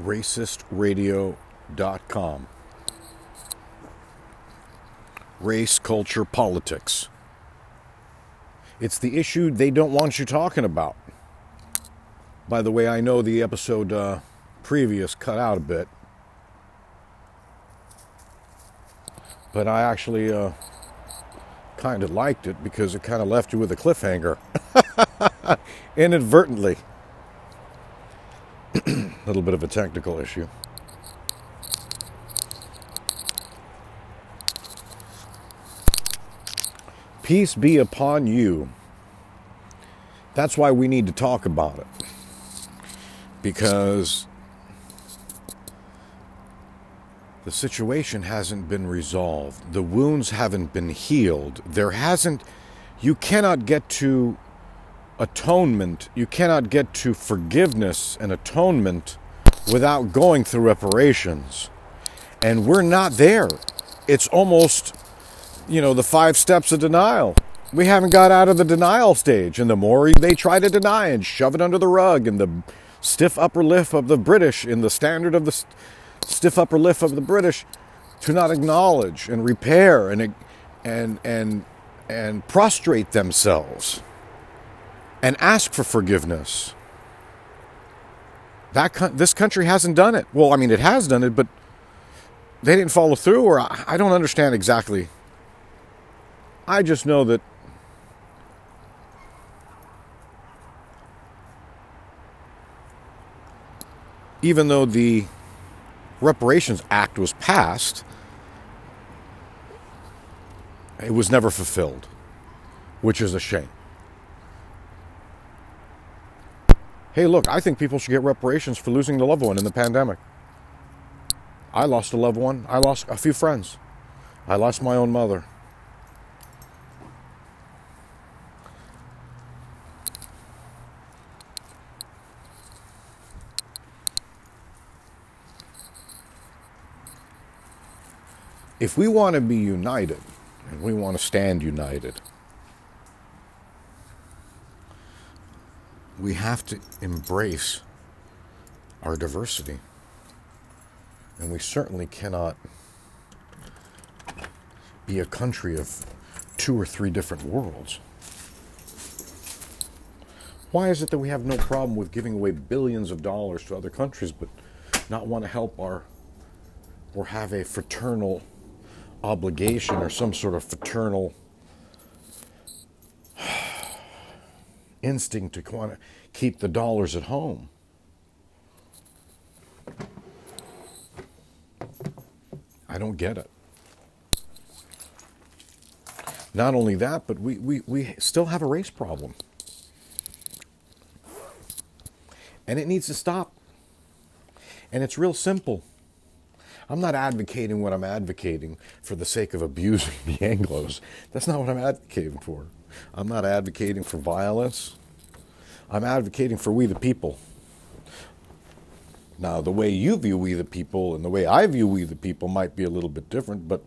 racistradio.com. Race, culture, politics. It's the issue they don't want you talking about. By the way, I know the episode uh, previous cut out a bit, but I actually uh, kind of liked it because it kind of left you with a cliffhanger inadvertently. Little bit of a technical issue. Peace be upon you. That's why we need to talk about it. Because the situation hasn't been resolved. The wounds haven't been healed. There hasn't, you cannot get to atonement, you cannot get to forgiveness and atonement without going through reparations. And we're not there. It's almost, you know, the five steps of denial. We haven't got out of the denial stage. And the more they try to deny and shove it under the rug, and the stiff upper lip of the British, in the standard of the stiff upper lip of the British, to not acknowledge and repair and and and and prostrate themselves and ask for forgiveness. That this country hasn't done it. Well, I mean, it has done it, but they didn't follow through, or I don't understand exactly. I just know that even though the Reparations Act was passed, it was never fulfilled, which is a shame. Hey, look, I think people should get reparations for losing a loved one in the pandemic. I lost a loved one. I lost a few friends. I lost my own mother. If we want to be united and we want to stand united, we have to embrace our diversity. And we certainly cannot be a country of two or three different worlds. Why is it that we have no problem with giving away billions of dollars to other countries but not want to help our or have a fraternal obligation or some sort of fraternal instinct to want to keep the dollars at home? I don't get it. Not only that, but we, we, we still have a race problem. And it needs to stop. And it's real simple. I'm not advocating what I'm advocating for the sake of abusing the Anglos. That's not what I'm advocating for. I'm not advocating for violence. I'm advocating for we the people. Now, the way you view we the people and the way I view we the people might be a little bit different, but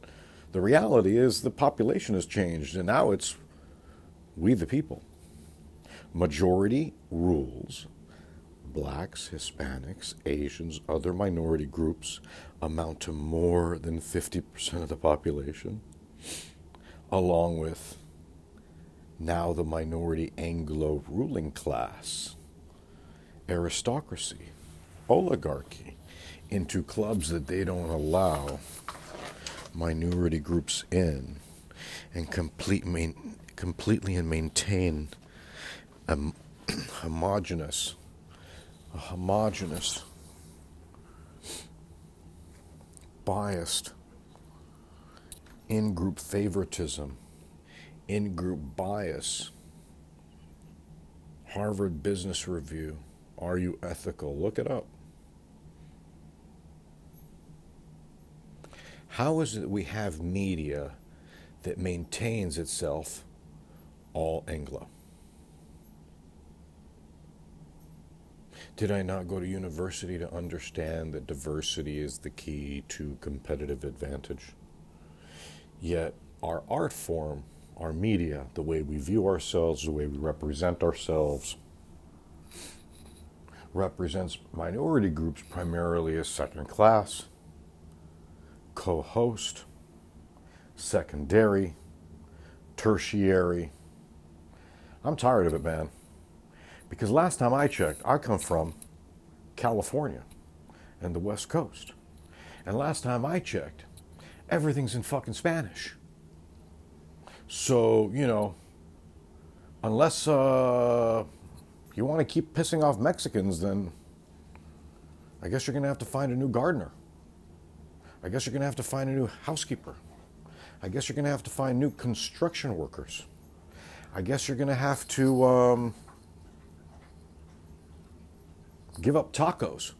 the reality is the population has changed, and now it's we the people. Majority rules. Blacks, Hispanics, Asians, other minority groups amount to more than 50% of the population, along with now the minority Anglo ruling class, aristocracy oligarchy into clubs that they don't allow minority groups in and complete main, completely and maintain a homogenous a homogenous biased in-group favoritism in-group bias Harvard Business Review are you ethical look it up How is it that we have media that maintains itself all Anglo? Did I not go to university to understand that diversity is the key to competitive advantage? Yet, our art form, our media, the way we view ourselves, the way we represent ourselves, represents minority groups primarily as second class, co host, secondary, tertiary. I'm tired of it, man. Because last time I checked, I come from California and the West Coast. And last time I checked, everything's in fucking Spanish. So, you know, unless uh, you want to keep pissing off Mexicans, then I guess you're going to have to find a new gardener. I guess you're going to have to find a new housekeeper. I guess you're going to have to find new construction workers. I guess you're going to have to um, give up tacos.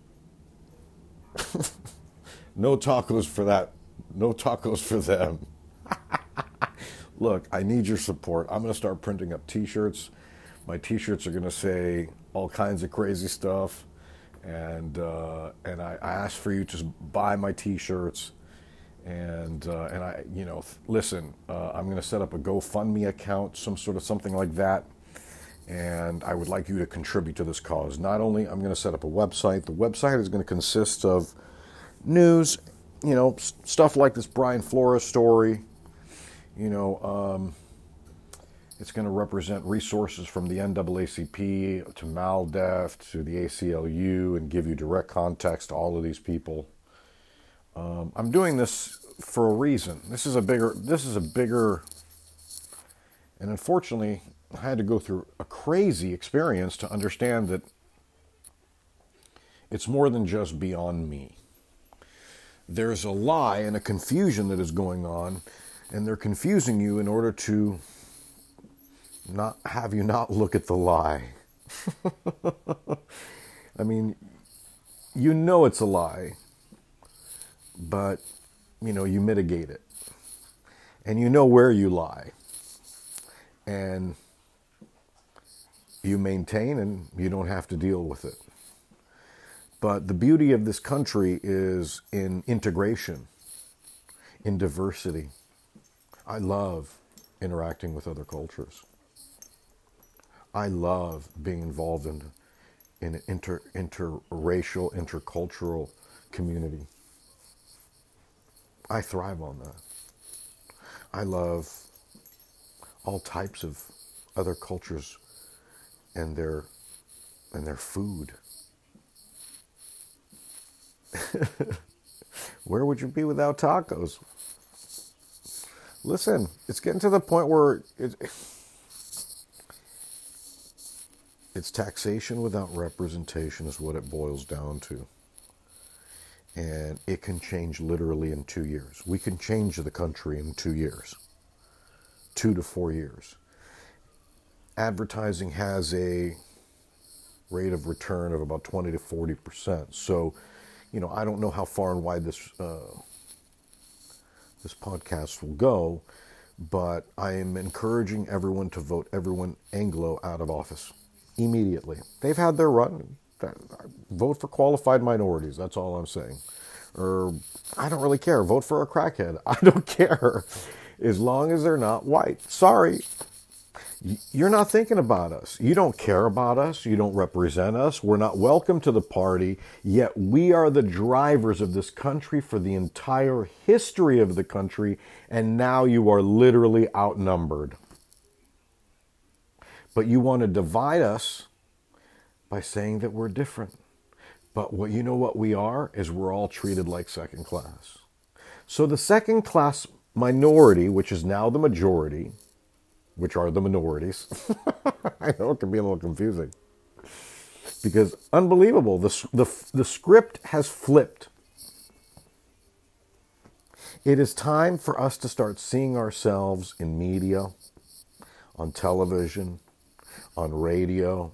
no tacos for that. No tacos for them. Look, I need your support. I'm going to start printing up t shirts. My t shirts are going to say all kinds of crazy stuff. And, uh, and I, I ask for you to buy my t shirts. And, uh, and I, you know, listen, uh, I'm going to set up a GoFundMe account, some sort of something like that. And I would like you to contribute to this cause. Not only I'm going to set up a website, the website is going to consist of news, you know, stuff like this Brian Flores story, you know, um, it's going to represent resources from the NAACP to MALDEF to the ACLU and give you direct context to all of these people. Um, I'm doing this for a reason. This is a bigger. This is a bigger. And unfortunately, I had to go through a crazy experience to understand that it's more than just beyond me. There's a lie and a confusion that is going on and they're confusing you in order to not have you not look at the lie. I mean, you know it's a lie, but you know you mitigate it. And you know where you lie. And you maintain and you don't have to deal with it. But the beauty of this country is in integration, in diversity. I love interacting with other cultures. I love being involved in, in an inter, interracial, intercultural community. I thrive on that. I love all types of other cultures and their and their food. Where would you be without tacos? Listen, it's getting to the point where it, it's taxation without representation is what it boils down to. And it can change literally in two years. We can change the country in two years, two to four years. Advertising has a rate of return of about 20 to 40 percent. So, you know, I don't know how far and wide this uh, this podcast will go, but I am encouraging everyone to vote everyone Anglo out of office immediately. They've had their run. Vote for qualified minorities. That's all I'm saying. Or I don't really care. Vote for a crackhead. I don't care. As long as they're not white. Sorry. You're not thinking about us. You don't care about us. You don't represent us. We're not welcome to the party. Yet we are the drivers of this country for the entire history of the country. And now you are literally outnumbered. But you want to divide us by saying that we're different. But what you know what we are is we're all treated like second class. So the second class minority, which is now the majority, which are the minorities. I know it can be a little confusing. Because unbelievable, the, the, the script has flipped. It is time for us to start seeing ourselves in media, on television, on radio,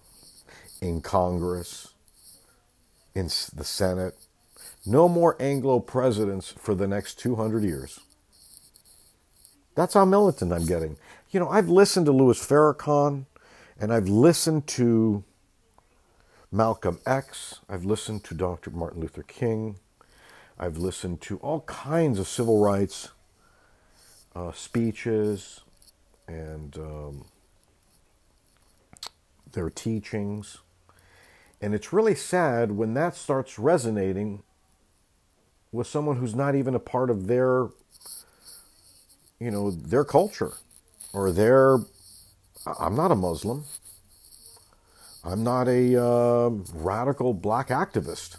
in Congress, in the Senate. No more Anglo presidents for the next 200 years. That's how militant I'm getting you know, I've listened to Louis Farrakhan and I've listened to Malcolm X, I've listened to Dr. Martin Luther King, I've listened to all kinds of civil rights uh, speeches and um, their teachings. And it's really sad when that starts resonating with someone who's not even a part of their you know, their culture or their I'm not a Muslim. I'm not a uh, radical black activist.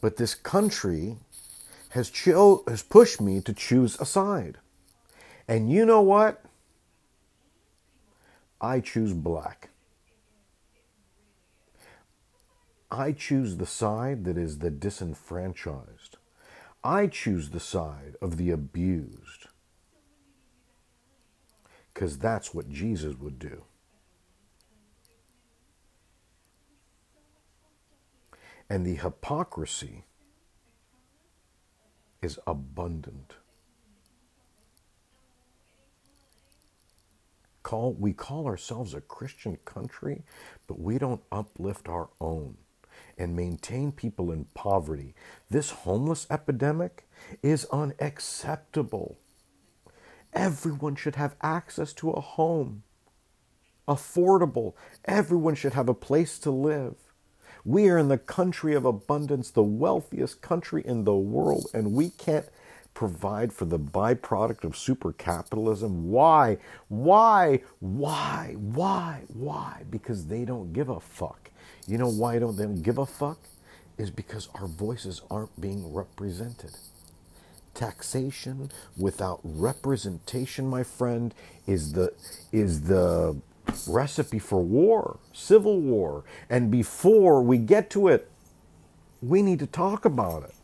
But this country has, cho- has pushed me to choose a side. And you know what? I choose black. I choose the side that is the disenfranchised. I choose the side of the abused. Because that's what Jesus would do. And the hypocrisy is abundant. Call, we call ourselves a Christian country, but we don't uplift our own and maintain people in poverty. This homeless epidemic is unacceptable. Everyone should have access to a home, affordable. Everyone should have a place to live. We are in the country of abundance, the wealthiest country in the world, and we can't provide for the byproduct of super capitalism. Why? Why? Why? Why? Why? Because they don't give a fuck. You know why don't they give a fuck? Is because our voices aren't being represented. Taxation without representation, my friend, is the is the recipe for war, civil war. And before we get to it, we need to talk about it.